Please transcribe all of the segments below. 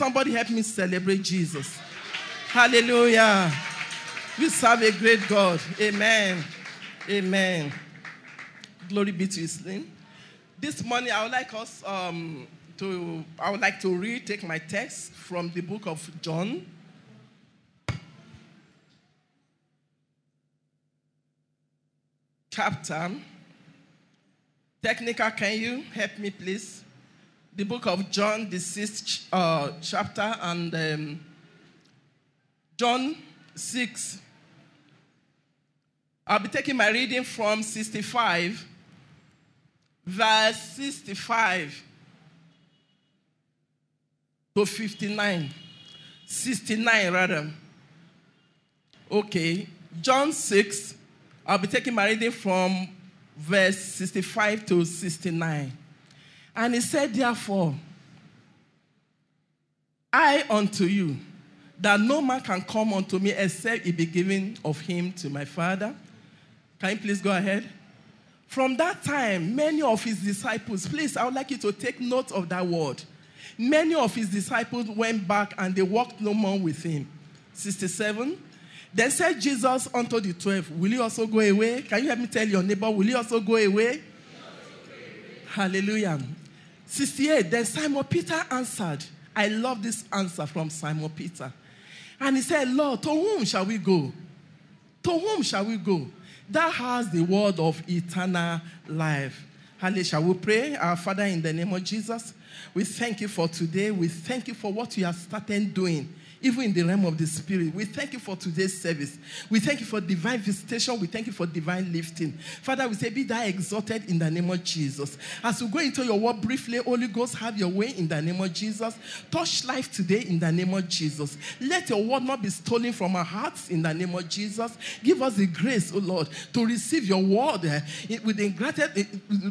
Somebody help me celebrate Jesus. Hallelujah. We serve a great God. Amen. Amen. Glory be to his name. This morning I would like us um, to I would like to read, take my text from the book of John. Chapter. Technical, can you help me, please? The book of John, the sixth uh, chapter, and um, John 6. I'll be taking my reading from 65, verse 65 to 59. 69, rather. Okay. John 6, I'll be taking my reading from verse 65 to 69. And he said, Therefore, I unto you, that no man can come unto me except it be given of him to my Father. Can you please go ahead? From that time, many of his disciples, please, I would like you to take note of that word. Many of his disciples went back and they walked no more with him. 67. Then said Jesus unto the twelve, Will you also go away? Can you help me tell your neighbor, Will you also go away? Hallelujah. 68. Then Simon Peter answered. I love this answer from Simon Peter. And he said, Lord, to whom shall we go? To whom shall we go? That has the word of eternal life. Hallelujah. Shall we pray? Our Father, in the name of Jesus, we thank you for today. We thank you for what you have started doing even in the realm of the spirit. We thank you for today's service. We thank you for divine visitation. We thank you for divine lifting. Father, we say, Be thou exalted in the name of Jesus. As we go into your word briefly, Holy Ghost, have your way in the name of Jesus. Touch life today in the name of Jesus. Let your word not be stolen from our hearts in the name of Jesus. Give us the grace, O Lord, to receive your word uh, with the uh,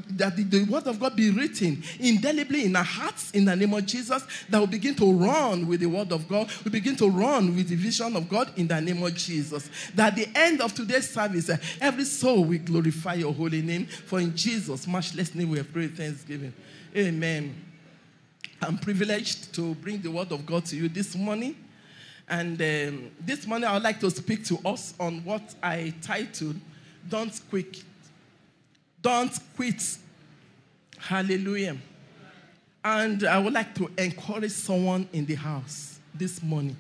that the, the word of God be written indelibly in our hearts in the name of Jesus. That will begin to run with the word of God. We begin to run with the vision of God in the name of Jesus. That at the end of today's service, uh, every soul will glorify your holy name. For in Jesus' matchless name we have prayed thanksgiving. Amen. I'm privileged to bring the word of God to you this morning. And um, this morning I would like to speak to us on what I titled Don't Quit. Don't Quit. Hallelujah. And I would like to encourage someone in the house this morning.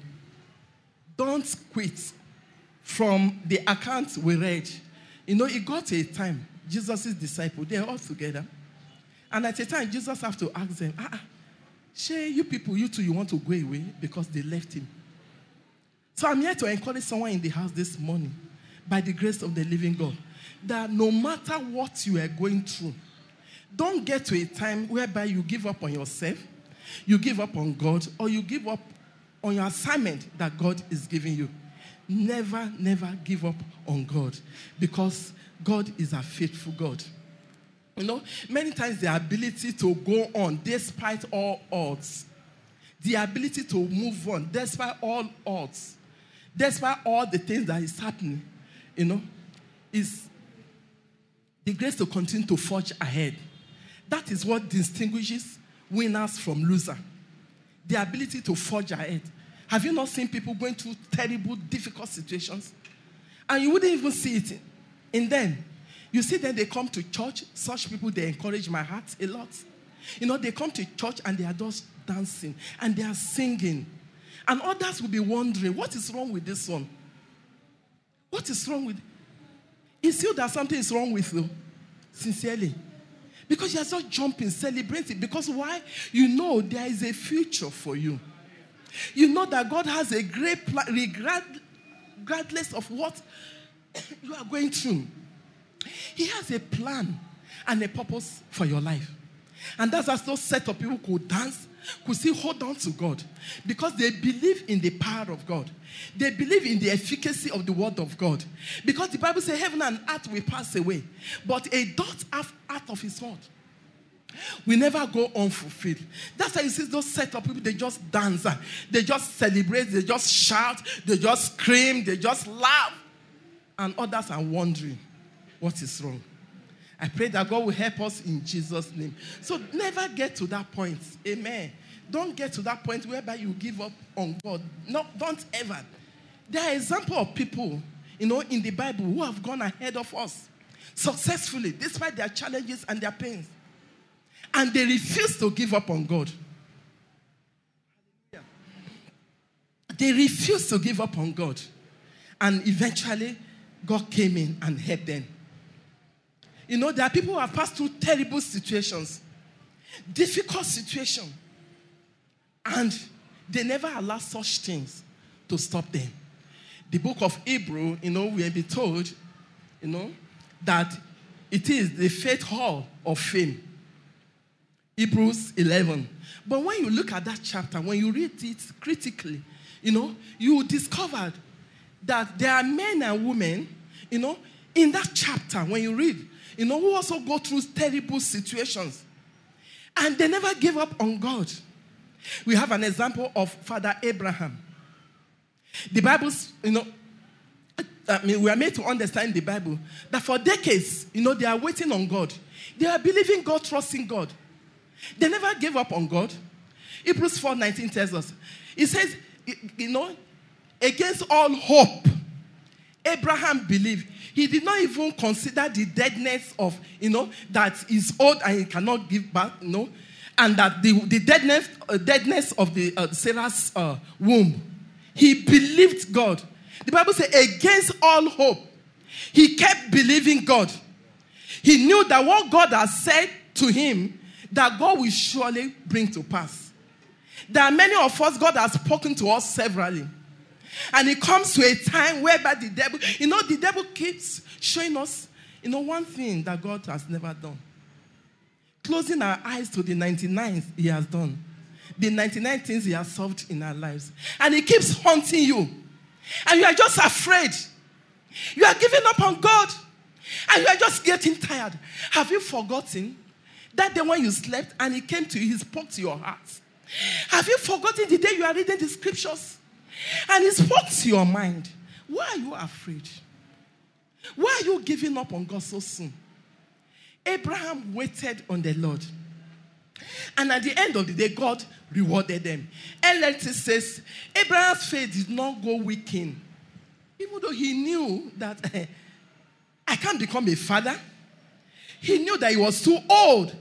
Don't quit from the account we read. You know, it got a time, Jesus' disciples, they're all together. And at a time, Jesus have to ask them, ah, share you people, you two, you want to go away because they left him. So I'm here to encourage someone in the house this morning, by the grace of the living God, that no matter what you are going through, don't get to a time whereby you give up on yourself, you give up on God, or you give up on your assignment that God is giving you. Never, never give up on God because God is a faithful God. You know, many times the ability to go on despite all odds, the ability to move on despite all odds, despite all the things that is happening, you know, is the grace to continue to forge ahead. That is what distinguishes winners from losers. The ability to forge ahead. Have you not seen people going through terrible, difficult situations? And you wouldn't even see it in them. You see then they come to church, such people, they encourage my heart a lot. You know, they come to church and they are just dancing and they are singing. And others will be wondering, what is wrong with this one? What is wrong with It's you that something is wrong with you, sincerely. Because you are just jumping, celebrating. Because why? You know there is a future for you. You know that God has a great plan, regardless of what you are going through. He has a plan and a purpose for your life. And that's as those set of people could dance, could still hold on to God because they believe in the power of God. They believe in the efficacy of the word of God. Because the Bible says heaven and earth will pass away, but a dot out of his word we never go unfulfilled. That's why you see those set of people, they just dance, they just celebrate, they just shout, they just scream, they just laugh. And others are wondering what is wrong. I pray that God will help us in Jesus' name. So never get to that point. Amen. don't get to that point whereby you give up on God. No, don't ever. There are examples of people, you know, in the Bible who have gone ahead of us successfully, despite their challenges and their pains. And they refuse to give up on God. They refused to give up on God. And eventually, God came in and helped them. You know, there are people who have passed through terrible situations, difficult situations, and they never allow such things to stop them. The book of Hebrew, you know, we will be told, you know, that it is the faith hall of fame. Hebrews 11. But when you look at that chapter, when you read it critically, you know, you discovered that there are men and women, you know, in that chapter, when you read, you know, who also go through terrible situations. And they never gave up on God. We have an example of Father Abraham. The Bible's, you know, I mean, we are made to understand the Bible that for decades, you know, they are waiting on God. They are believing God, trusting God. They never gave up on God. Hebrews 4 19 tells us, it says, you know, against all hope, Abraham believed. He did not even consider the deadness of, you know, that is old and he cannot give back, you know, and that the, the deadness, uh, deadness of the uh, Sarah's uh, womb. He believed God. The Bible says, against all hope, he kept believing God. He knew that what God has said to him, that God will surely bring to pass. There are many of us, God has spoken to us severally. And it comes to a time whereby the devil, you know, the devil keeps showing us, you know, one thing that God has never done. Closing our eyes to the 99 he has done. The 99 things he has solved in our lives. And he keeps haunting you. And you are just afraid. You are giving up on God. And you are just getting tired. Have you forgotten that day when you slept and he came to you, he spoke to your heart? Have you forgotten the day you are reading the scriptures? And spoke to your mind. Why are you afraid? Why are you giving up on God so soon? Abraham waited on the Lord. And at the end of the day, God rewarded them. NLT says Abraham's faith did not go weakening, even though he knew that I can't become a father. He knew that he was too old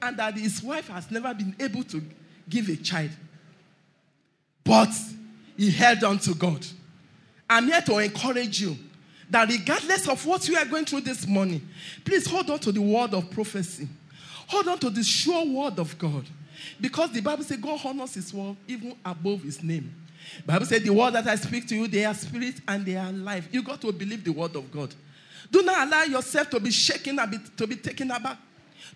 and that his wife has never been able to give a child. But he held on to God. I'm here to encourage you that regardless of what you are going through this morning, please hold on to the word of prophecy. Hold on to the sure word of God. Because the Bible says God honors his word even above his name. Bible said the word that I speak to you, they are spirit and they are life. You got to believe the word of God. Do not allow yourself to be shaken and be, to be taken aback,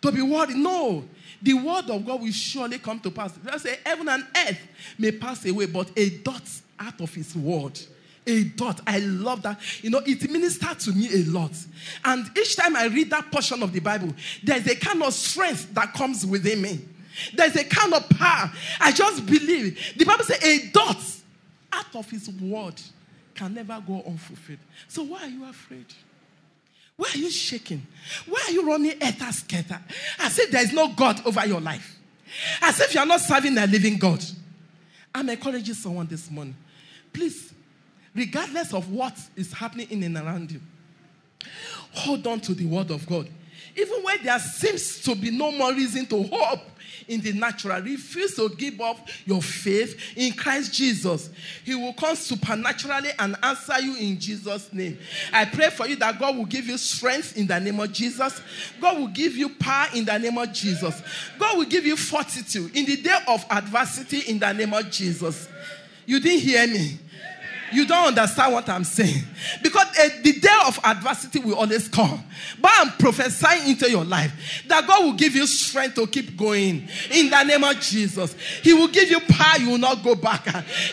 to be worried. No, the word of God will surely come to pass. Let's say heaven and earth may pass away, but a dot out of his word. A dot. I love that. You know, it ministered to me a lot. And each time I read that portion of the Bible, there's a kind of strength that comes within me. There's a kind of power. I just believe. The Bible says a dot out of his word can never go unfulfilled. So why are you afraid? Why are you shaking? Why are you running eta scatter? As if there is no God over your life. As if you are not serving a living God. I'm encouraging someone this morning. Please, regardless of what is happening in and around you, hold on to the word of God. Even when there seems to be no more reason to hope, in the natural. Refuse to give up your faith in Christ Jesus. He will come supernaturally and answer you in Jesus' name. I pray for you that God will give you strength in the name of Jesus. God will give you power in the name of Jesus. God will give you fortitude in the day of adversity in the name of Jesus. You didn't hear me. You don't understand what I'm saying. Because uh, the day of adversity will always come. But I'm prophesying into your life that God will give you strength to keep going. In the name of Jesus. He will give you power, you will not go back.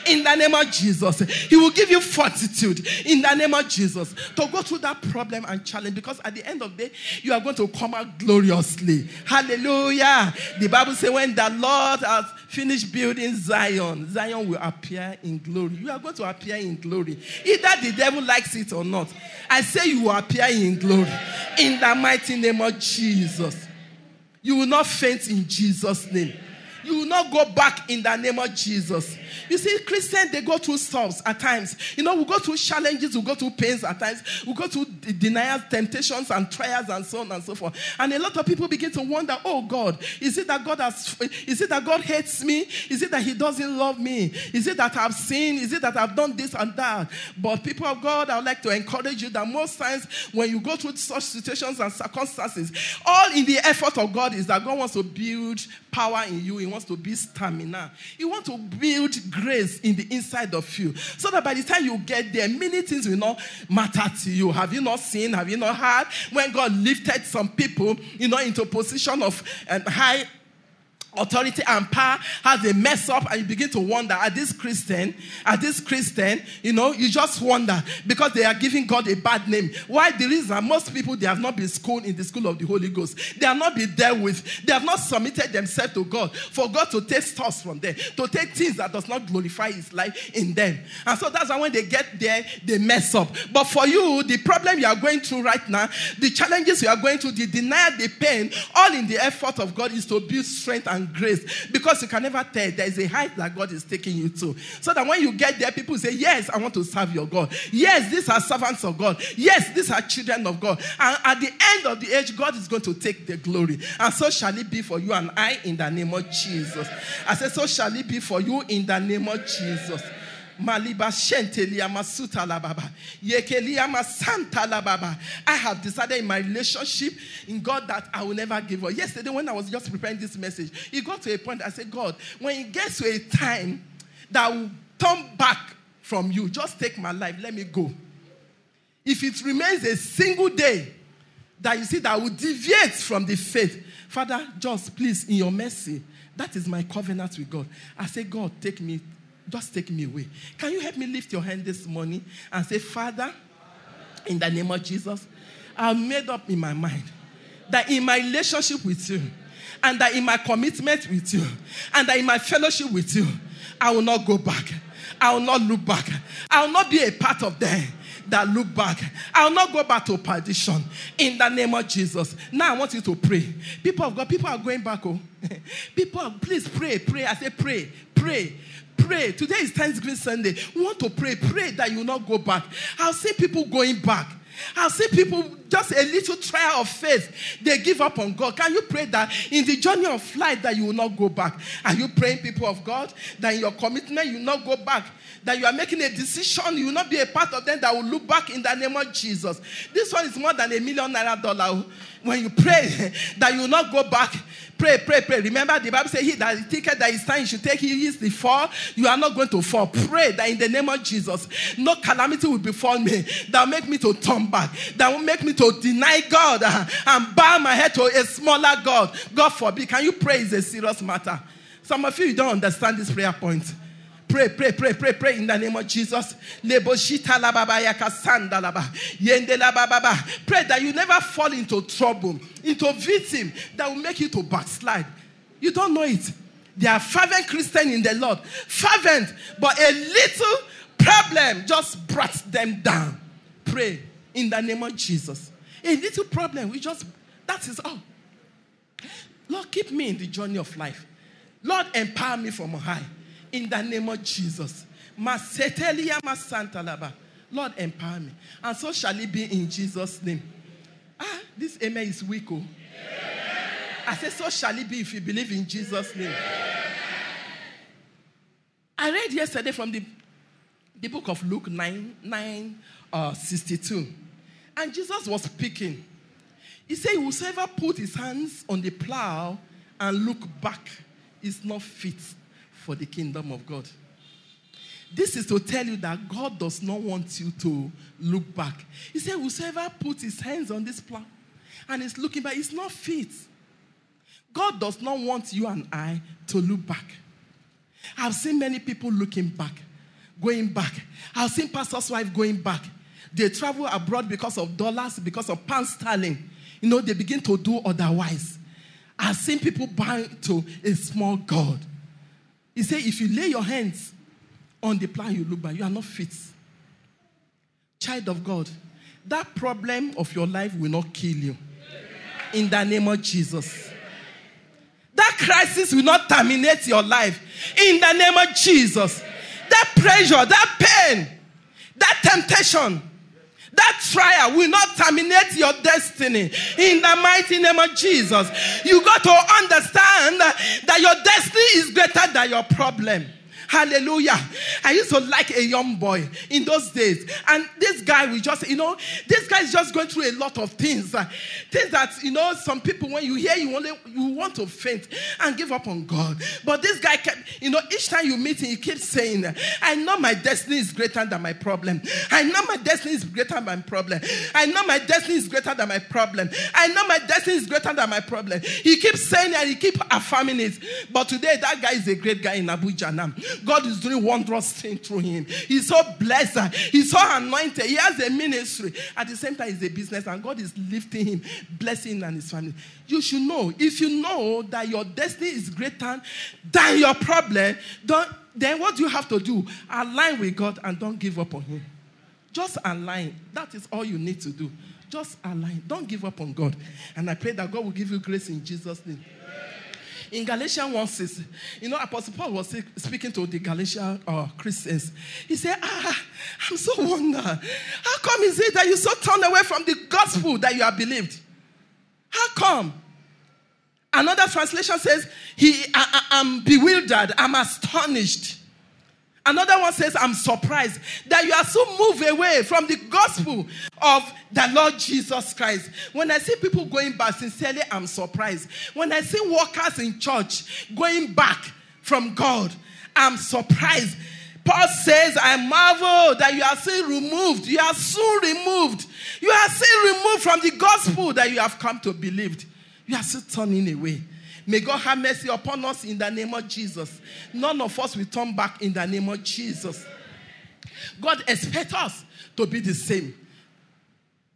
In the name of Jesus. He will give you fortitude. In the name of Jesus. To go through that problem and challenge. Because at the end of the day, you are going to come out gloriously. Hallelujah. The Bible says, when the Lord has finished building Zion, Zion will appear in glory. You are going to appear in glory. Either the devil likes it or not. I say you will appear in glory. In the mighty name of Jesus. You will not faint in Jesus' name. You will not go back in the name of Jesus. You see, Christians, they go through stuff at times. You know, we go through challenges, we go through pains at times, we go through denials, temptations, and trials, and so on and so forth. And a lot of people begin to wonder, oh God, is it that God has is it that God hates me? Is it that He doesn't love me? Is it that I've sinned? Is it that I've done this and that? But people of God, I would like to encourage you that most times when you go through such situations and circumstances, all in the effort of God is that God wants to build power in you. He wants to build stamina. He wants to build grace in the inside of you. So that by the time you get there, many things will not matter to you. Have you not seen? Have you not heard? When God lifted some people, you know, into a position of um, high authority and power has they mess up and you begin to wonder are this christian? Are this christian? You know you just wonder because they are giving god a bad name. Why? The reason most people they have not been schooled in the school of the holy ghost. They have not been dealt with. They have not submitted themselves to god for god to take stuff from them to take things that does not glorify his life in them. And so that's why when they get there they mess up. But for you the problem you are going through right now the challenges you are going through the denial the pain all in the effort of god is to build strength and and grace because you can never tell there is a height that God is taking you to. So that when you get there, people say, Yes, I want to serve your God. Yes, these are servants of God. Yes, these are children of God. And at the end of the age, God is going to take the glory. And so shall it be for you and I in the name of Jesus. I said, So shall it be for you in the name of Jesus. Maliba Shentelia Masuta Lababa. Yekelia Masanta Lababa. I have decided in my relationship in God that I will never give up. Yesterday, when I was just preparing this message, it got to a point I said, God, when it gets to a time that will turn back from you, just take my life, let me go. If it remains a single day that you see that will deviate from the faith, Father, just please, in your mercy, that is my covenant with God. I say, God, take me just take me away. Can you help me lift your hand this morning and say, Father, in the name of Jesus, I have made up in my mind that in my relationship with you, and that in my commitment with you, and that in my fellowship with you, I will not go back. I will not look back. I will not be a part of them that look back. I will not go back to perdition in the name of Jesus. Now I want you to pray. People of God, people are going back. Oh, people, please pray, pray. I say pray, pray. Pray. Today is Thanksgiving Sunday. We want to pray. Pray that you will not go back. I've seen people going back. I've seen people just a little trial of faith. They give up on God. Can you pray that in the journey of life that you will not go back? Are you praying, people of God, that in your commitment you will not go back? That you are making a decision, you will not be a part of them that will look back in the name of Jesus. This one is more than a million naira dollar. When you pray that you will not go back, Pray, pray, pray. Remember, the Bible says, He that the ticket that is time should take, he is the fall. You are not going to fall. Pray that in the name of Jesus, no calamity will befall me that will make me to turn back, that will make me to deny God and bow my head to a smaller God. God forbid. Can you pray? It's a serious matter. Some of you, you don't understand this prayer point. Pray, pray, pray, pray, pray in the name of Jesus. Pray that you never fall into trouble, into victim that will make you to backslide. You don't know it. They are fervent Christian in the Lord. Fervent, but a little problem just brought them down. Pray in the name of Jesus. A little problem, we just, that is all. Lord, keep me in the journey of life. Lord, empower me from high in the name of Jesus. Lord, empower me. And so shall it be in Jesus' name. Ah, this amen is weak. Oh. I said, so shall it be if you believe in Jesus' name. I read yesterday from the, the book of Luke 9, 9 uh, 62. And Jesus was speaking. He said, Whosoever put his hands on the plow and look back is not fit for the kingdom of God. This is to tell you that God does not want you to look back. He said, Whosoever put his hands on this plow and is looking back, is not fit. God does not want you and I to look back. I've seen many people looking back, going back. I've seen pastor's wife going back. They travel abroad because of dollars, because of pound sterling. You know, they begin to do otherwise. I've seen people bow to a small God. He said, if you lay your hands on the plan you look by, you are not fit. Child of God, that problem of your life will not kill you. In the name of Jesus. That crisis will not terminate your life. In the name of Jesus. That pressure, that pain, that temptation, that trial will not terminate your destiny. In the mighty name of Jesus. You got to understand that your destiny is greater than your problem. Hallelujah. I used to like a young boy in those days. And this guy we just, you know, this guy is just going through a lot of things. Things that, you know, some people, when you hear, you, only, you want to faint and give up on God. But this guy kept, you know, each time you meet him, he keeps saying, I know my destiny is greater than my problem. I know my destiny is greater than my problem. I know my destiny is greater than my problem. I know my destiny is greater than my problem. He keeps saying and he keeps affirming it. But today, that guy is a great guy in Abuja now. God is doing wondrous things through him. He's so blessed. He's so anointed. He has a ministry. At the same time, he's a business, and God is lifting him, blessing him and his family. You should know. If you know that your destiny is greater than your problem, don't, then what do you have to do? Align with God and don't give up on him. Just align. That is all you need to do. Just align. Don't give up on God. And I pray that God will give you grace in Jesus' name. In Galatians 1 6, you know, Apostle Paul was speaking to the Galatian uh, Christians. He said, Ah, I'm so wonder. How come is it that you so turned away from the gospel that you have believed? How come? Another translation says, he, I, I, I'm bewildered, I'm astonished. Another one says, I'm surprised that you are so moved away from the gospel of the Lord Jesus Christ. When I see people going back, sincerely, I'm surprised. When I see workers in church going back from God, I'm surprised. Paul says, I marvel that you are still removed. You are so removed. You are still removed from the gospel that you have come to believe. You are still turning away. May God have mercy upon us in the name of Jesus. None of us will turn back in the name of Jesus. God expects us to be the same.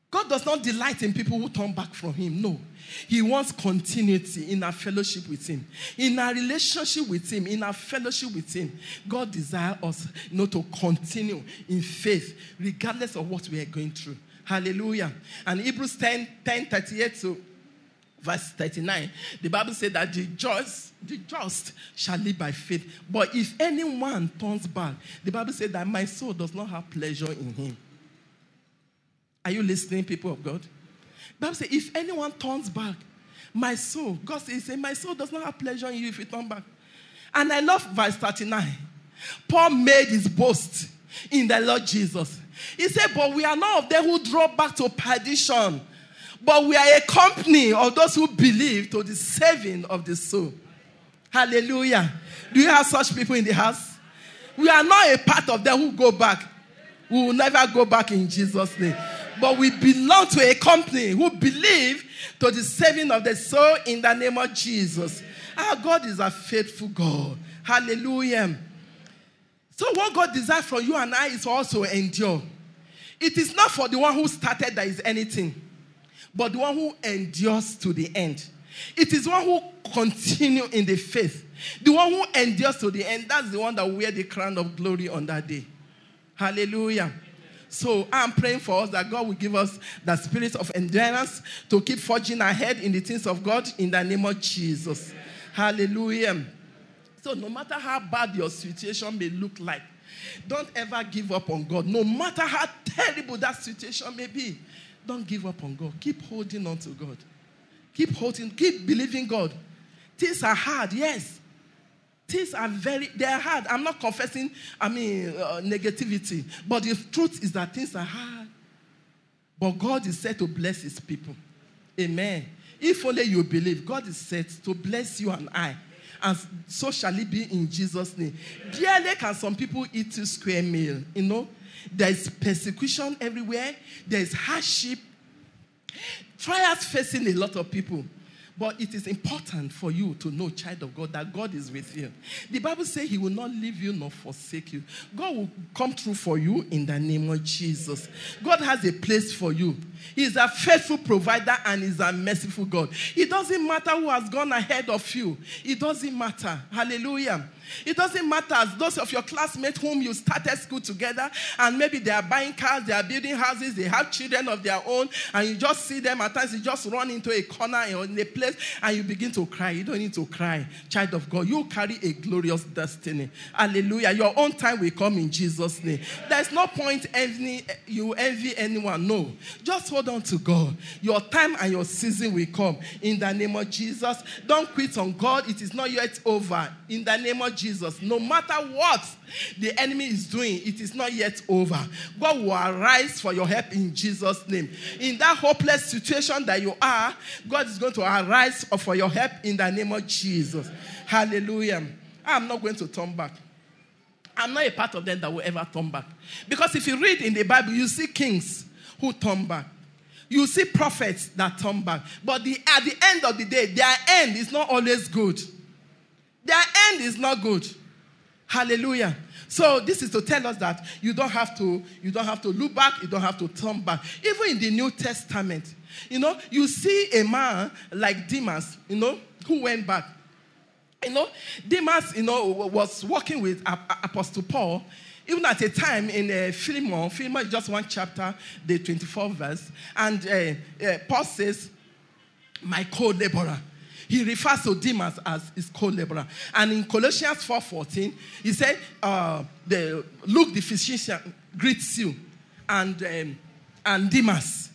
God does not delight in people who turn back from Him. No. He wants continuity in our fellowship with Him, in our relationship with Him, in our fellowship with Him. God desires us you know, to continue in faith, regardless of what we are going through. Hallelujah. And Hebrews 10 10 38 to verse 39, the Bible said that the just, the just shall live by faith. But if anyone turns back, the Bible said that my soul does not have pleasure in him. Are you listening, people of God? Bible says, if anyone turns back, my soul, God says, my soul does not have pleasure in you if you turn back. And I love verse 39. Paul made his boast in the Lord Jesus. He said, But we are not of them who draw back to perdition but we are a company of those who believe to the saving of the soul. Hallelujah. Do you have such people in the house? We are not a part of them who go back. We will never go back in Jesus' name. But we belong to a company who believe to the saving of the soul in the name of Jesus. Our God is a faithful God. Hallelujah. So, what God desires from you and I is also endure. It is not for the one who started that is anything but the one who endures to the end. It is one who continue in the faith. The one who endures to the end, that's the one that wear the crown of glory on that day. Hallelujah. So I'm praying for us that God will give us the spirit of endurance to keep forging ahead in the things of God in the name of Jesus. Hallelujah. So no matter how bad your situation may look like, don't ever give up on God. No matter how terrible that situation may be, don't give up on God. Keep holding on to God. Keep holding, keep believing God. Things are hard, yes. Things are very, they are hard. I'm not confessing, I mean, uh, negativity. But the truth is that things are hard. But God is said to bless his people. Amen. If only you believe, God is set to bless you and I. And so shall it be in Jesus' name. Dearly can some people eat a square meal, you know? There's persecution everywhere, there's hardship, trials facing a lot of people. But it is important for you to know, child of God, that God is with you. The Bible says He will not leave you nor forsake you. God will come through for you in the name of Jesus. God has a place for you. He is a faithful provider and is a merciful God. It doesn't matter who has gone ahead of you, it doesn't matter. Hallelujah. It doesn't matter those of your classmates whom you started school together, and maybe they are buying cars, they are building houses, they have children of their own, and you just see them at times, you just run into a corner or in a place and you begin to cry. You don't need to cry, child of God. You carry a glorious destiny. Hallelujah. Your own time will come in Jesus' name. There's no point envy, you envy anyone. No. Just hold on to God. Your time and your season will come in the name of Jesus. Don't quit on God. It is not yet over. In the name of Jesus. No matter what the enemy is doing, it is not yet over. God will arise for your help in Jesus' name. In that hopeless situation that you are, God is going to arise for your help in the name of Jesus. Hallelujah. I'm not going to turn back. I'm not a part of them that will ever turn back. Because if you read in the Bible, you see kings who turn back. You see prophets that turn back. But the, at the end of the day, their end is not always good. Their end is not good. Hallelujah. So this is to tell us that you don't have to you don't have to look back, you don't have to turn back. Even in the New Testament, you know, you see a man like Demas, you know, who went back. You know, Demas, you know, was working with Apostle Paul. Even at a time in uh, Philemon, Philemon is just one chapter, the 24th verse, and uh, uh, Paul says, "My co-laborer." He refers to Demas as his co-laborer. And in Colossians 4.14, he said, uh, the, Luke the physician greets you, and, um, and Demas.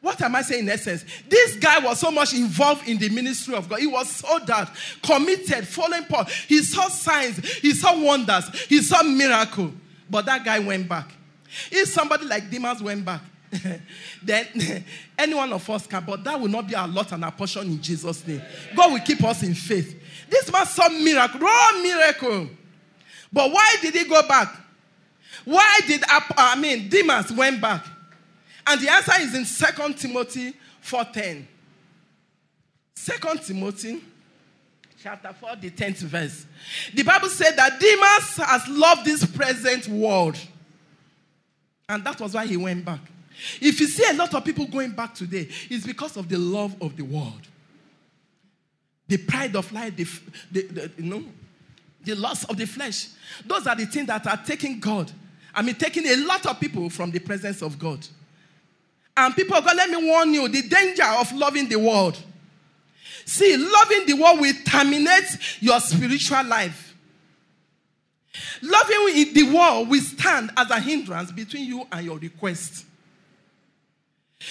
What am I saying in essence? This guy was so much involved in the ministry of God. He was so that committed, following Paul. He saw signs, he saw wonders, he saw miracle. But that guy went back. If somebody like Demas went back, then any one of us can, but that will not be our lot and our portion in Jesus' name. God will keep us in faith. This man saw miracle, raw miracle. But why did he go back? Why did I mean Demas went back? And the answer is in 2 Timothy 4:10. 2 Timothy chapter 4, the 10th verse. The Bible said that Demas has loved this present world. And that was why he went back. If you see a lot of people going back today, it's because of the love of the world. The pride of life, the, the, the, you know, the lust of the flesh. Those are the things that are taking God. I mean, taking a lot of people from the presence of God. And people, God, let me warn you the danger of loving the world. See, loving the world will terminate your spiritual life. Loving the world will stand as a hindrance between you and your request.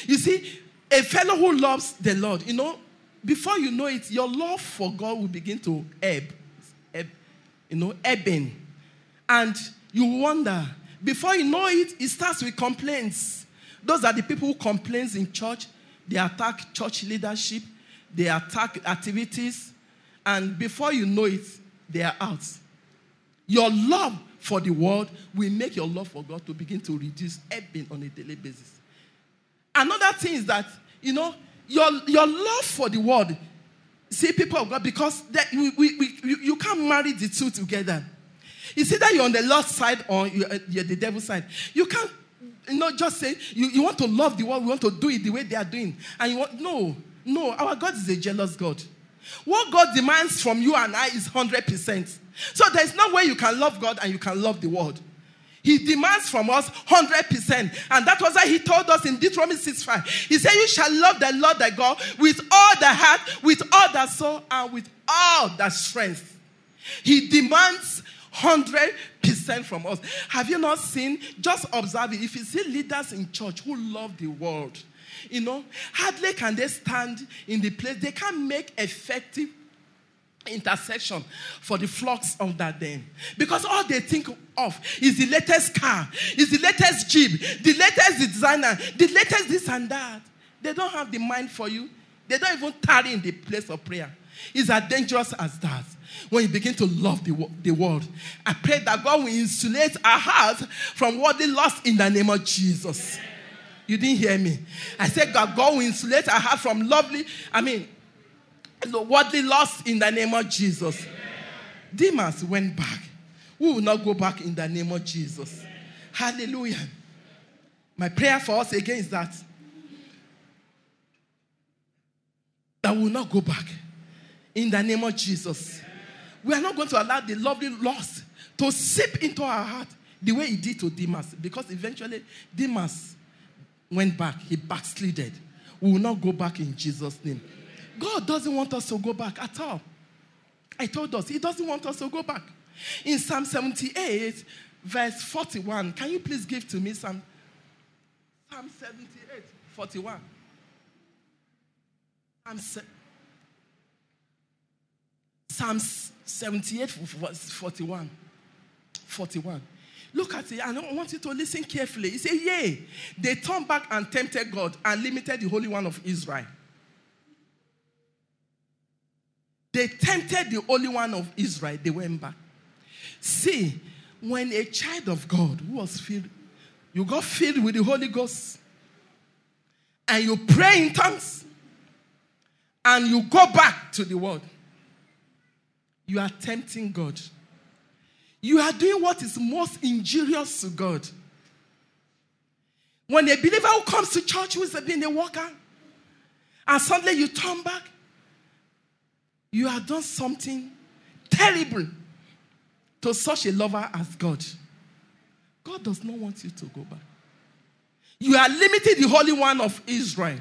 You see, a fellow who loves the Lord, you know, before you know it, your love for God will begin to ebb, ebb you know, ebbing. And you wonder, before you know it, it starts with complaints. Those are the people who complain in church. They attack church leadership. They attack activities. And before you know it, they are out. Your love for the world will make your love for God to begin to reduce ebbing on a daily basis. Another thing is that, you know, your, your love for the world, see, people of God, because that we, we, we, you can't marry the two together. You see that you're on the Lord's side or you're, uh, you're the devil's side. You can't you know, just say you, you want to love the world, we want to do it the way they are doing. And you want, no, no, our God is a jealous God. What God demands from you and I is 100%. So there's no way you can love God and you can love the world. He demands from us 100%. And that was why he told us in Deuteronomy 6 5. He said, You shall love the Lord thy God with all the heart, with all the soul, and with all the strength. He demands 100% from us. Have you not seen? Just observe it. If you see leaders in church who love the world, you know, hardly can they stand in the place. They can't make effective intersection for the flocks of that day. Because all they think of is the latest car, is the latest jeep, the latest designer, the latest this and that. They don't have the mind for you. They don't even tarry in the place of prayer. It's as dangerous as that when you begin to love the, the world. I pray that God will insulate our hearts from what they lost in the name of Jesus. You didn't hear me. I said God, God will insulate our heart from lovely, I mean, what they lost in the name of Jesus. Amen. Demas went back. We will not go back in the name of Jesus. Amen. Hallelujah. My prayer for us again is that that we will not go back in the name of Jesus. We are not going to allow the lovely loss to seep into our heart the way it did to Demas, because eventually Demas went back. He backslided. We will not go back in Jesus' name. God doesn't want us to go back at all. I told us, He doesn't want us to go back. In Psalm 78, verse 41, can you please give to me Psalm, Psalm 78, 41? Psalm, Psalm 78, verse 41. 41. Look at it. I want you to listen carefully. He said, Yea, they turned back and tempted God and limited the Holy One of Israel. They tempted the Holy One of Israel. They went back. See, when a child of God who was filled, you got filled with the Holy Ghost, and you pray in tongues, and you go back to the world, you are tempting God. You are doing what is most injurious to God. When a believer who comes to church who is being a worker, and suddenly you turn back, you have done something terrible to such a lover as God. God does not want you to go back. You are limiting the Holy One of Israel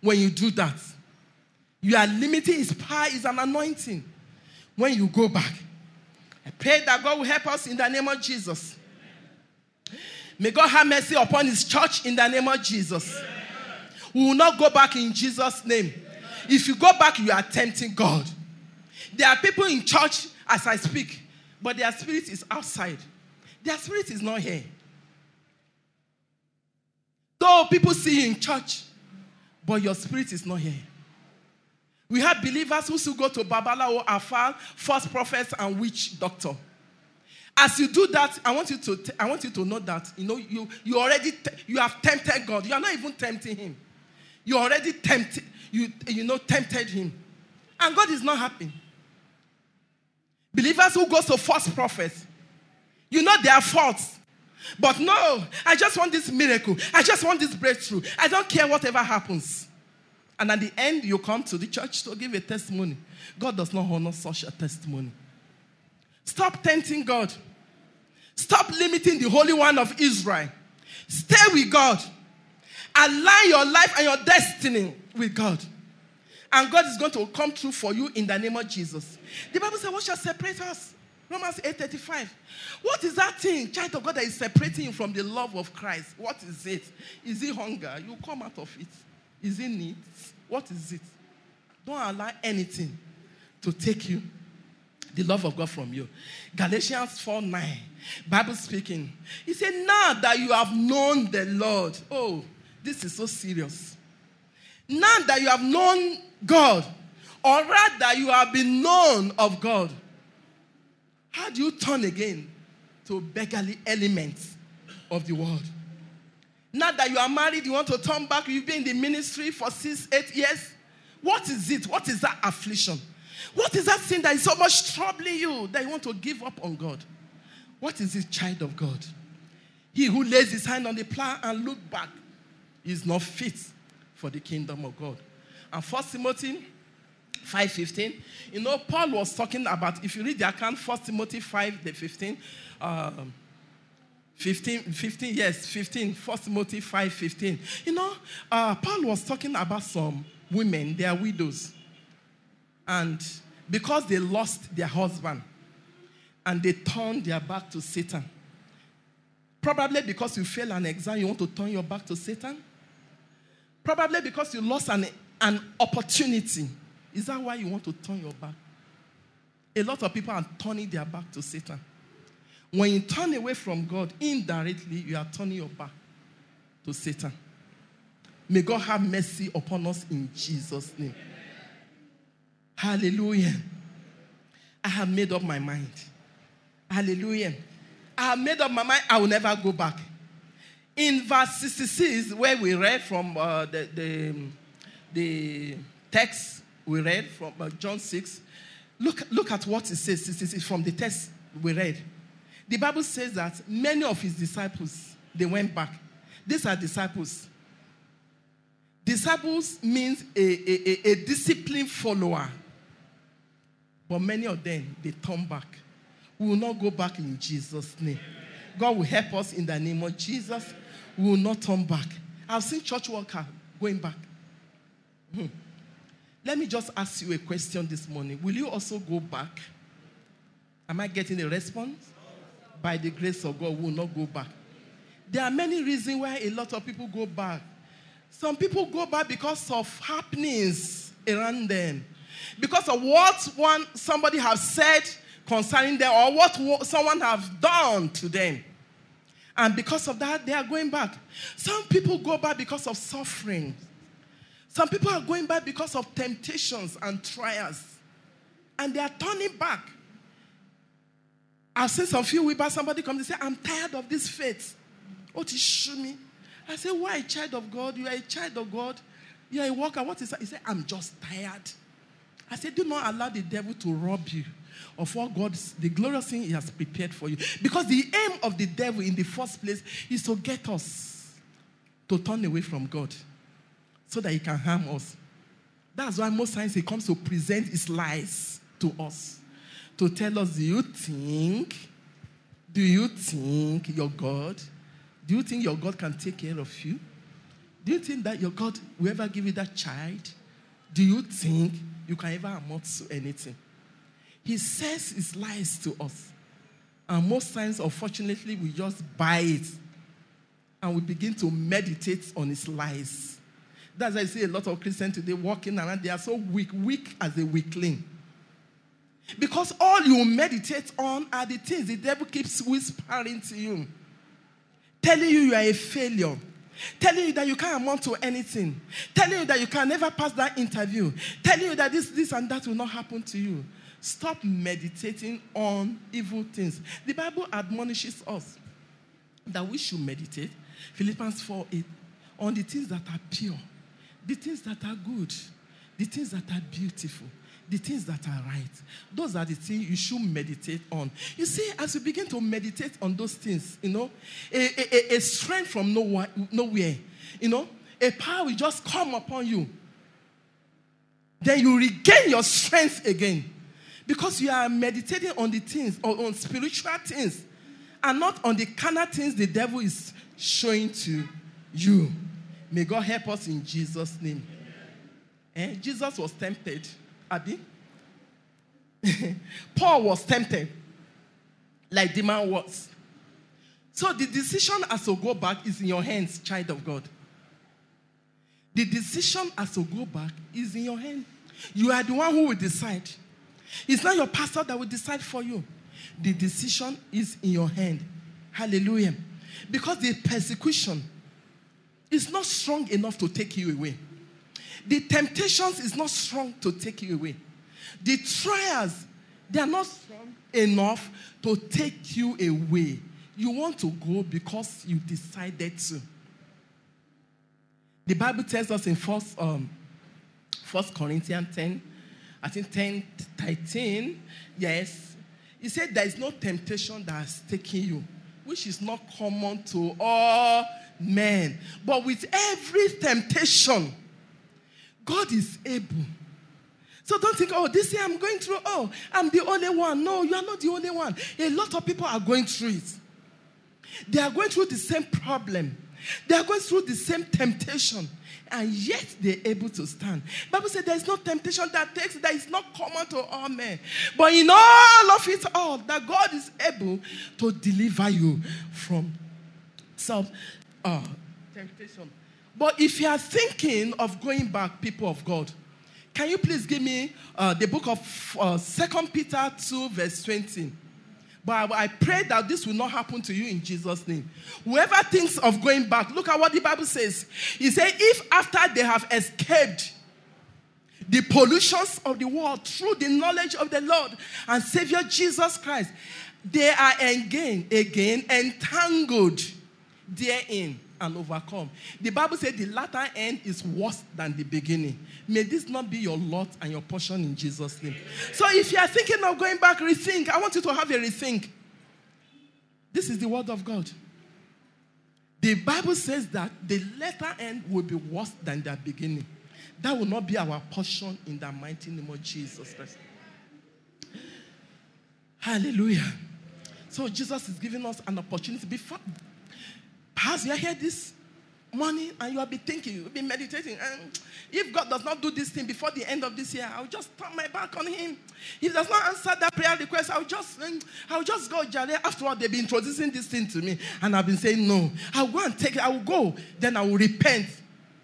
when you do that. You are limiting his power, is an anointing when you go back. I pray that God will help us in the name of Jesus. May God have mercy upon his church in the name of Jesus. We will not go back in Jesus' name. If you go back, you are tempting God. There are people in church as I speak, but their spirit is outside. Their spirit is not here. Though people see you in church, but your spirit is not here. We have believers who still go to Babalawo, Afal, false prophets, and witch doctor. As you do that, I want you to, t- I want you to know that you know you, you already t- you have tempted God. You are not even tempting Him. You already tempted you you know tempted Him, and God is not happy. Believers who go to false prophets, you know their faults. But no, I just want this miracle. I just want this breakthrough. I don't care whatever happens. And at the end, you come to the church to give a testimony. God does not honor such a testimony. Stop tempting God. Stop limiting the Holy One of Israel. Stay with God. Align your life and your destiny with God. And God is going to come through for you in the name of Jesus. The Bible says, What shall separate us? Romans 8:35. What is that thing, child of God, that is separating you from the love of Christ? What is it? Is it hunger? You come out of it. Is it need? What is it? Don't allow anything to take you the love of God from you. Galatians 4 9. Bible speaking. He said, Now that you have known the Lord. Oh, this is so serious. Now that you have known God, or rather you have been known of God, how do you turn again to beggarly elements of the world? Now that you are married, you want to turn back, you've been in the ministry for six, eight years. What is it? What is that affliction? What is that sin that is so much troubling you that you want to give up on God? What is this child of God? He who lays his hand on the plow and look back is not fit for the kingdom of God. And First Timothy 5.15, you know, Paul was talking about, if you read the account, First Timothy 5, the 15, um, 15, 15, yes, 15, 1 Timothy 5, 15. You know, uh, Paul was talking about some women, they are widows. And because they lost their husband and they turned their back to Satan, probably because you failed an exam, you want to turn your back to Satan. Probably because you lost an, an opportunity. Is that why you want to turn your back? A lot of people are turning their back to Satan. When you turn away from God, indirectly, you are turning your back to Satan. May God have mercy upon us in Jesus' name. Hallelujah. I have made up my mind. Hallelujah. I have made up my mind, I will never go back. In verse 66, where we read from uh, the, the, the text we read from uh, John 6, look, look at what it says. This is from the text we read. The Bible says that many of his disciples, they went back. These are disciples. Disciples means a, a, a, a disciplined follower. But many of them, they turn back. We will not go back in Jesus' name. God will help us in the name of Jesus. We will not turn back. I've seen church worker going back. Hmm. Let me just ask you a question this morning. Will you also go back? Am I getting a response? By the grace of God, we will not go back. There are many reasons why a lot of people go back. Some people go back because of happenings around them, because of what one somebody has said concerning them, or what someone has done to them. And because of that, they are going back. Some people go back because of suffering. Some people are going back because of temptations and trials. And they are turning back. I've seen some few weeks back, somebody come and say, I'm tired of this faith. Oh, what is show me? I say, Why child of God? You are a child of God. You are a worker. What is that? He said, I'm just tired. I said, Do not allow the devil to rob you of what God's the glorious thing He has prepared for you. Because the aim of the devil in the first place is to get us to turn away from God so that he can harm us. That's why most times he comes to present his lies to us. To tell us, do you think, do you think your God, do you think your God can take care of you? Do you think that your God will ever give you that child? Do you think you can ever amount to anything? He says his lies to us. And most times, unfortunately, we just buy it and we begin to meditate on his lies. That's why I see a lot of Christians today walking around. They are so weak, weak as a weakling. Because all you meditate on are the things the devil keeps whispering to you, telling you you are a failure, telling you that you can't amount to anything, telling you that you can never pass that interview, telling you that this, this, and that will not happen to you. Stop meditating on evil things. The Bible admonishes us that we should meditate, Philippians 4 8, on the things that are pure the things that are good, the things that are beautiful, the things that are right. Those are the things you should meditate on. You see, as you begin to meditate on those things, you know, a, a, a strength from nowhere, nowhere, you know, a power will just come upon you. Then you regain your strength again. Because you are meditating on the things, or on spiritual things, and not on the carnal things the devil is showing to you. May God help us in Jesus' name. Eh? Jesus was tempted. Abby? Paul was tempted, like the man was. So the decision as to go back is in your hands, child of God. The decision as to go back is in your hand. You are the one who will decide. It's not your pastor that will decide for you. The decision is in your hand. Hallelujah. Because the persecution is not strong enough to take you away. The temptations is not strong to take you away. The trials, they are not strong enough to take you away. You want to go because you decided to. The Bible tells us in First, um, First Corinthians 10, I think 10, 13, yes. He said there is no temptation that has taken you, which is not common to all men. But with every temptation, God is able. So don't think, oh, this year I'm going through, oh, I'm the only one. No, you are not the only one. A lot of people are going through it. They are going through the same problem. They are going through the same temptation. And yet they're able to stand. Bible says there is no temptation that takes that is not common to all men. But in all of it all, that God is able to deliver you from some uh, temptation. But if you are thinking of going back, people of God, can you please give me uh, the book of uh, 2 Peter 2, verse 20? But I, I pray that this will not happen to you in Jesus' name. Whoever thinks of going back, look at what the Bible says. He said, if after they have escaped the pollutions of the world through the knowledge of the Lord and Savior Jesus Christ, they are again, again entangled therein and overcome. The Bible said the latter end is worse than the beginning. May this not be your lot and your portion in Jesus' name. So if you are thinking of going back, rethink. I want you to have a rethink. This is the word of God. The Bible says that the latter end will be worse than the beginning. That will not be our portion in the mighty name of Jesus Christ. Hallelujah. So Jesus is giving us an opportunity. Before, perhaps you are here this morning and you have been thinking, you've been meditating. And if God does not do this thing before the end of this year, I'll just turn my back on Him. If He does not answer that prayer request, I'll just I'll just go Jare. After all, they've been introducing this thing to me, and I've been saying no. I'll go and take it. I will go. Then I will repent.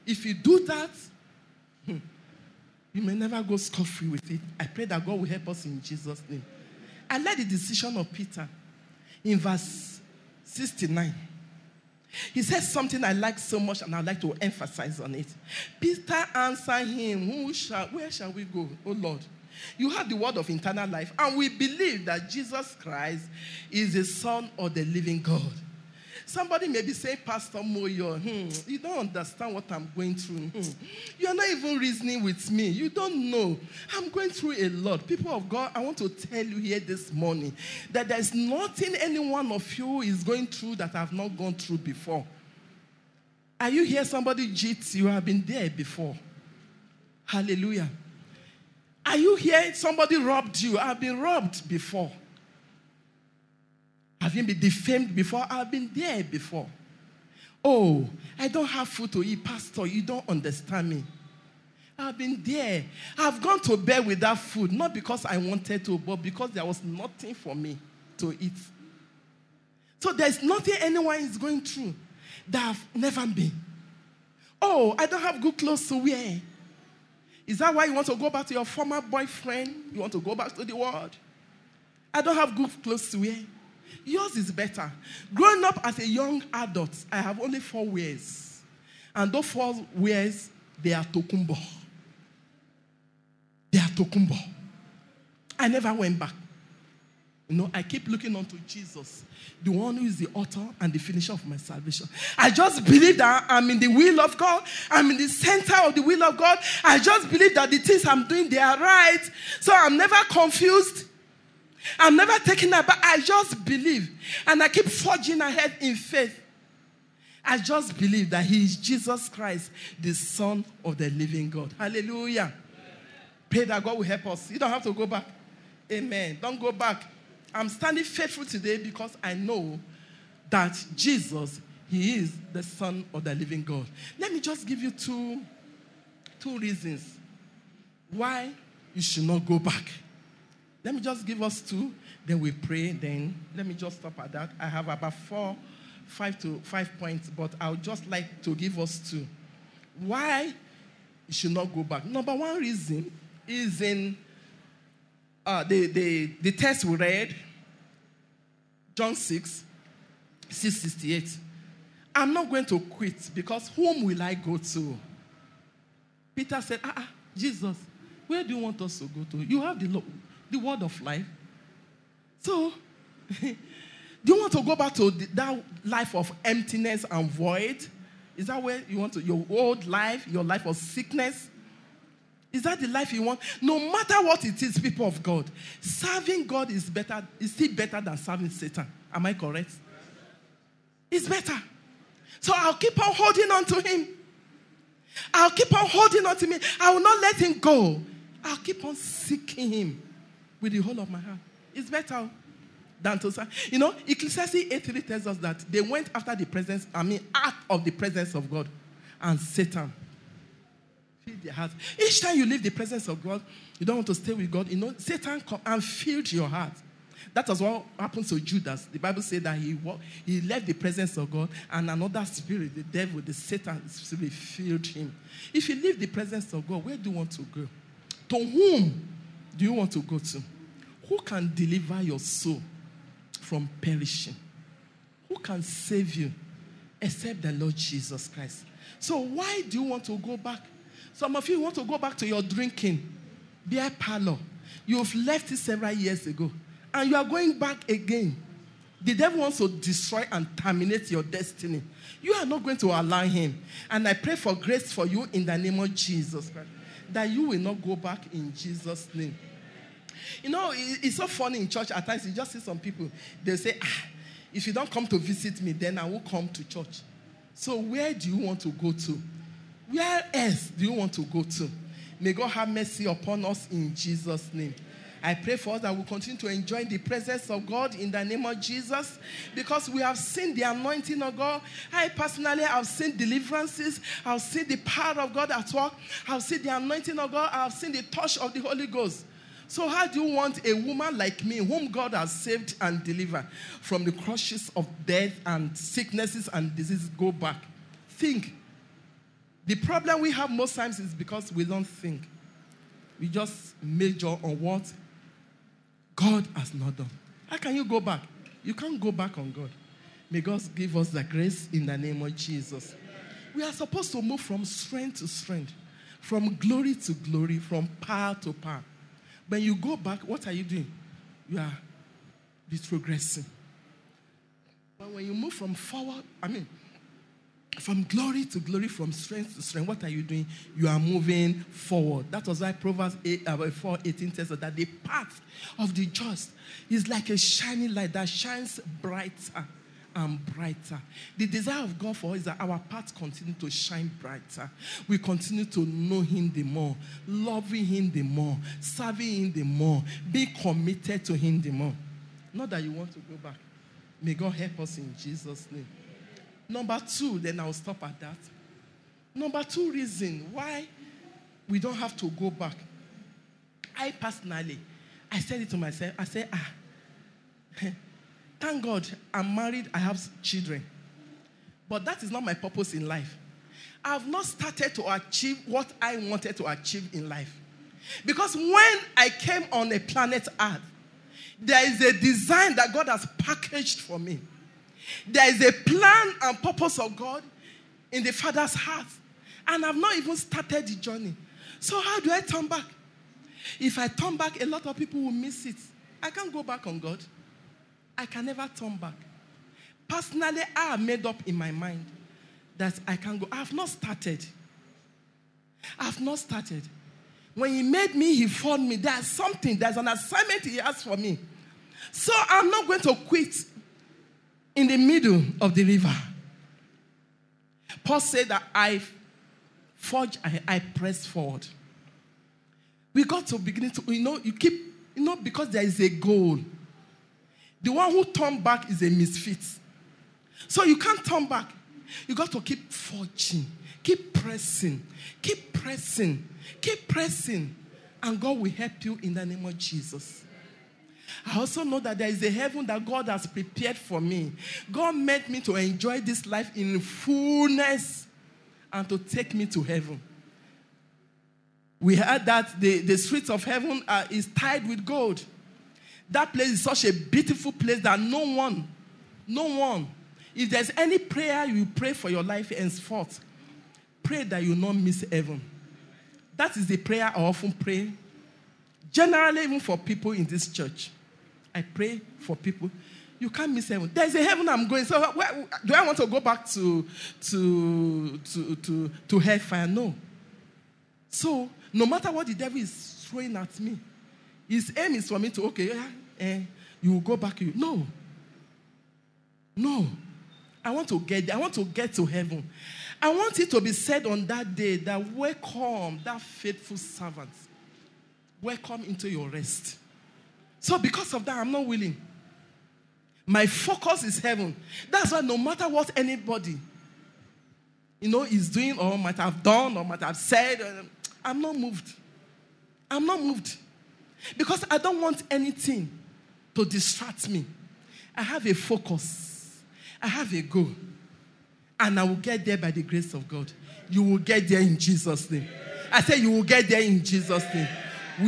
If you do that, hmm, you may never go scot free with it. I pray that God will help us in Jesus' name. I like the decision of Peter in verse 69. He says something I like so much, and I'd like to emphasize on it. Peter answered him, Who shall, Where shall we go, oh Lord? You have the word of eternal life, and we believe that Jesus Christ is the Son of the living God. Somebody may be saying, Pastor Moyo, hmm, you don't understand what I'm going through. Hmm. You're not even reasoning with me. You don't know. I'm going through a lot. People of God, I want to tell you here this morning that there's nothing any one of you is going through that I've not gone through before. Are you here? Somebody cheats. You have been there before. Hallelujah. Are you here? Somebody robbed you. I've been robbed before. Have you been defamed before? I've been there before. Oh, I don't have food to eat, Pastor. You don't understand me. I've been there. I've gone to bed without food, not because I wanted to, but because there was nothing for me to eat. So there's nothing anyone is going through that I've never been. Oh, I don't have good clothes to wear. Is that why you want to go back to your former boyfriend? You want to go back to the world? I don't have good clothes to wear. Yours is better. Growing up as a young adult, I have only four ways. And those four ways, they are tokunbo. They are tokunbo. I never went back. You know, I keep looking unto Jesus, the one who is the author and the finisher of my salvation. I just believe that I'm in the will of God. I'm in the center of the will of God. I just believe that the things I'm doing, they are right. So I'm never confused. I'm never taking that, but I just believe. And I keep forging ahead in faith. I just believe that He is Jesus Christ, the Son of the living God. Hallelujah. Pray that God will help us. You don't have to go back. Amen. Don't go back. I'm standing faithful today because I know that Jesus, He is the Son of the living God. Let me just give you two, two reasons why you should not go back. Let me just give us two, then we pray. Then let me just stop at that. I have about four, five to five points, but I would just like to give us two. Why you should not go back? Number one reason is in uh, the, the, the text we read, John 6, 668. I'm not going to quit because whom will I go to? Peter said, ah, ah Jesus, where do you want us to go to? You have the law the word of life. So, do you want to go back to the, that life of emptiness and void? Is that where you want to, your old life, your life of sickness? Is that the life you want? No matter what it is, people of God, serving God is better, is still better than serving Satan. Am I correct? It's better. So I'll keep on holding on to him. I'll keep on holding on to me. I will not let him go. I'll keep on seeking him with the whole of my heart. It's better than to say, you know, Ecclesiastes 8 tells us that they went after the presence, I mean, out of the presence of God and Satan. Filled their heart. Each time you leave the presence of God, you don't want to stay with God, you know, Satan come and filled your heart. That was what happened to Judas. The Bible said that he, he left the presence of God and another spirit, the devil, the Satan filled him. If you leave the presence of God, where do you want to go? To whom do you want to go to? Who can deliver your soul from perishing? Who can save you except the Lord Jesus Christ? So, why do you want to go back? Some of you want to go back to your drinking, beer parlor. You've left it several years ago, and you are going back again. The devil wants to destroy and terminate your destiny. You are not going to allow him. And I pray for grace for you in the name of Jesus Christ that you will not go back in Jesus' name. You know, it's so funny in church at times. You just see some people, they say, ah, if you don't come to visit me, then I will come to church. So, where do you want to go to? Where else do you want to go to? May God have mercy upon us in Jesus' name. I pray for us that we continue to enjoy the presence of God in the name of Jesus because we have seen the anointing of God. I personally have seen deliverances, I've seen the power of God at work, I've seen the anointing of God, I've seen the touch of the Holy Ghost. So, how do you want a woman like me, whom God has saved and delivered from the crushes of death and sicknesses and diseases, go back? Think. The problem we have most times is because we don't think. We just major on what God has not done. How can you go back? You can't go back on God. May God give us the grace in the name of Jesus. We are supposed to move from strength to strength, from glory to glory, from power to power. When you go back, what are you doing? You are retrogressing. But when you move from forward, I mean, from glory to glory, from strength to strength, what are you doing? You are moving forward. That was why Proverbs 8, uh, 4 18 tells us that the path of the just is like a shining light that shines brighter and brighter. The desire of God for us is that our path continue to shine brighter. We continue to know Him the more, loving Him the more, serving Him the more, be committed to Him the more. Not that you want to go back. May God help us in Jesus' name. Number two, then I'll stop at that. Number two reason why we don't have to go back. I personally, I said it to myself. I said, ah, Thank God I'm married, I have children. But that is not my purpose in life. I have not started to achieve what I wanted to achieve in life. Because when I came on a planet Earth, there is a design that God has packaged for me. There is a plan and purpose of God in the Father's heart. And I've not even started the journey. So, how do I turn back? If I turn back, a lot of people will miss it. I can't go back on God. I can never turn back. Personally, I have made up in my mind that I can go. I have not started. I have not started. When he made me, he formed me. There's something, there's an assignment he has for me. So I'm not going to quit in the middle of the river. Paul said that I forge, I, I press forward. We got to begin to, you know, you keep, you know, because there is a goal. The one who turned back is a misfit. So you can't turn back. You got to keep forging, keep pressing, keep pressing, keep pressing, and God will help you in the name of Jesus. I also know that there is a heaven that God has prepared for me. God meant me to enjoy this life in fullness and to take me to heaven. We heard that the, the streets of heaven are, is tied with gold. That place is such a beautiful place that no one, no one, if there's any prayer you pray for your life henceforth, pray that you not miss heaven. That is the prayer I often pray. Generally, even for people in this church, I pray for people. You can't miss heaven. There's a heaven I'm going. So, where, do I want to go back to to to to to hellfire? No. So, no matter what the devil is throwing at me, his aim is for me to okay, eh, you will go back. You no, no. I want to get. I want to get to heaven. I want it to be said on that day that welcome that faithful servant. Welcome into your rest. So because of that, I'm not willing. My focus is heaven. That's why no matter what anybody, you know, is doing or might have done or might have said, uh, I'm not moved. I'm not moved. Because I don't want anything to distract me. I have a focus, I have a goal, and I will get there by the grace of God. You will get there in Jesus' name. I say, You will get there in Jesus' name.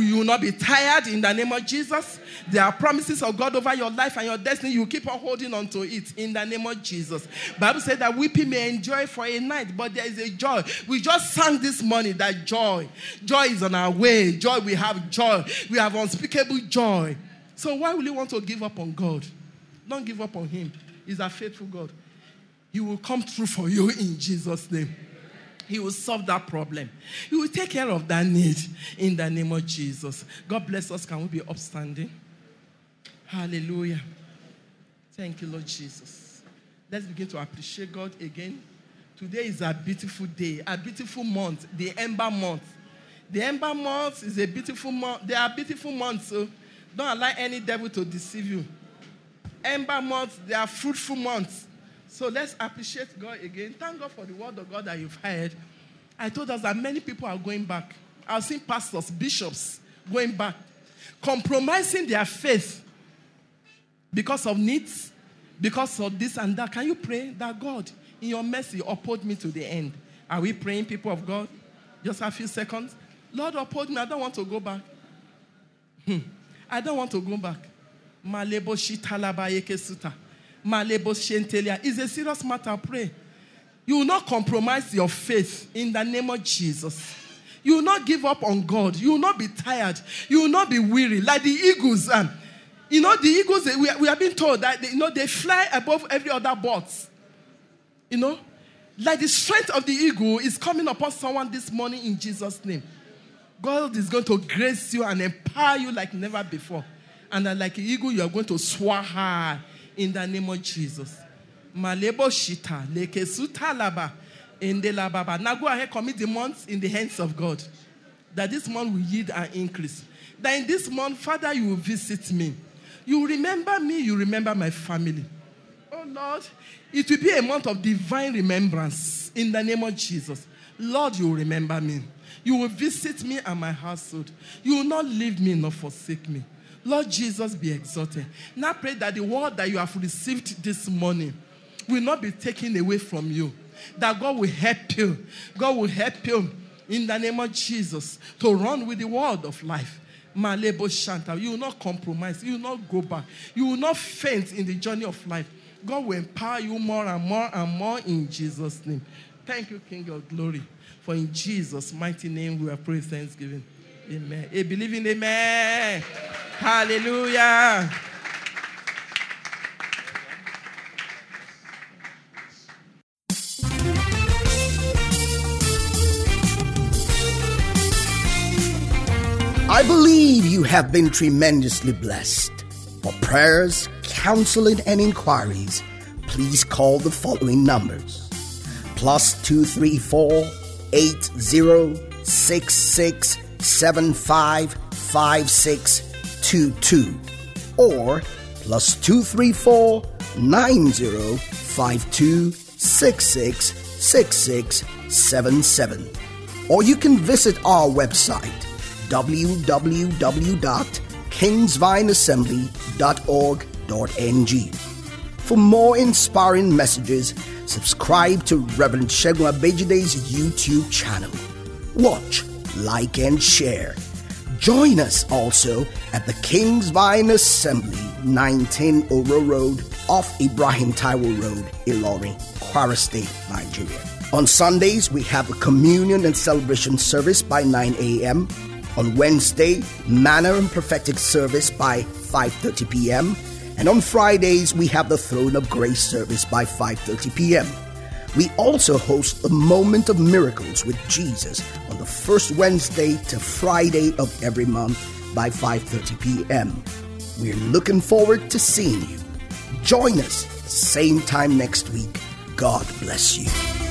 You will not be tired in the name of Jesus. There are promises of God over your life and your destiny. You keep on holding on to it in the name of Jesus. Bible said that weeping may enjoy for a night, but there is a joy. We just sang this morning that joy. Joy is on our way. Joy, we have joy. We have unspeakable joy. So why will you want to give up on God? Don't give up on Him. He's a faithful God. He will come through for you in Jesus' name. He will solve that problem. He will take care of that need in the name of Jesus. God bless us. Can we be upstanding? Hallelujah. Thank you, Lord Jesus. Let's begin to appreciate God again. Today is a beautiful day, a beautiful month, the Ember month. The Ember month is a beautiful month. There are beautiful months. So Don't allow any devil to deceive you. Ember months, they are fruitful months. So let's appreciate God again. Thank God for the word of God that you've heard. I told us that many people are going back. I've seen pastors, bishops going back, compromising their faith because of needs, because of this and that. Can you pray that God, in your mercy, uphold me to the end? Are we praying, people of God? Just a few seconds. Lord, uphold me. I don't want to go back. Hmm. I don't want to go back. Malebo shitalaba yekesuta. It's a serious matter. Pray. You will not compromise your faith in the name of Jesus. You will not give up on God. You will not be tired. You will not be weary. Like the eagles. Um, you know, the eagles, we, we have been told that they, you know, they fly above every other bird. You know, like the strength of the eagle is coming upon someone this morning in Jesus' name. God is going to grace you and empower you like never before. And like an eagle, you are going to soar high in the name of Jesus. Malebo shita, leke suta laba, ende lababa. Now go ahead, commit the months in the hands of God. That this month will yield an increase. That in this month, Father, you will visit me. You remember me, you remember my family. Oh Lord, it will be a month of divine remembrance in the name of Jesus. Lord, you will remember me. You will visit me and my household. You will not leave me nor forsake me. Lord Jesus, be exalted. Now pray that the word that you have received this morning will not be taken away from you. That God will help you. God will help you in the name of Jesus to run with the word of life. Malebo Shanta. You will not compromise. You will not go back. You will not faint in the journey of life. God will empower you more and more and more in Jesus' name. Thank you, King of Glory. For in Jesus' mighty name we are praying thanksgiving. Amen. A believing amen. Hallelujah. I believe you have been tremendously blessed. For prayers, counseling, and inquiries, please call the following numbers plus 234 8066755622 or plus 234 9052666677 or you can visit our website www.kingsvineassembly.org.ng. For more inspiring messages, subscribe to Reverend Shegun Abejide's YouTube channel. Watch, like, and share. Join us also at the King's Vine Assembly, 19 Oro Road, off Ibrahim Taiwo Road, Ilorin, Kwara State, Nigeria. On Sundays, we have a communion and celebration service by 9 a.m. On Wednesday, manna and prophetic service by 5:30 p.m. And on Fridays, we have the Throne of Grace service by 5:30 p.m. We also host a moment of miracles with Jesus on the first Wednesday to Friday of every month by 5:30 p.m. We're looking forward to seeing you. Join us same time next week. God bless you.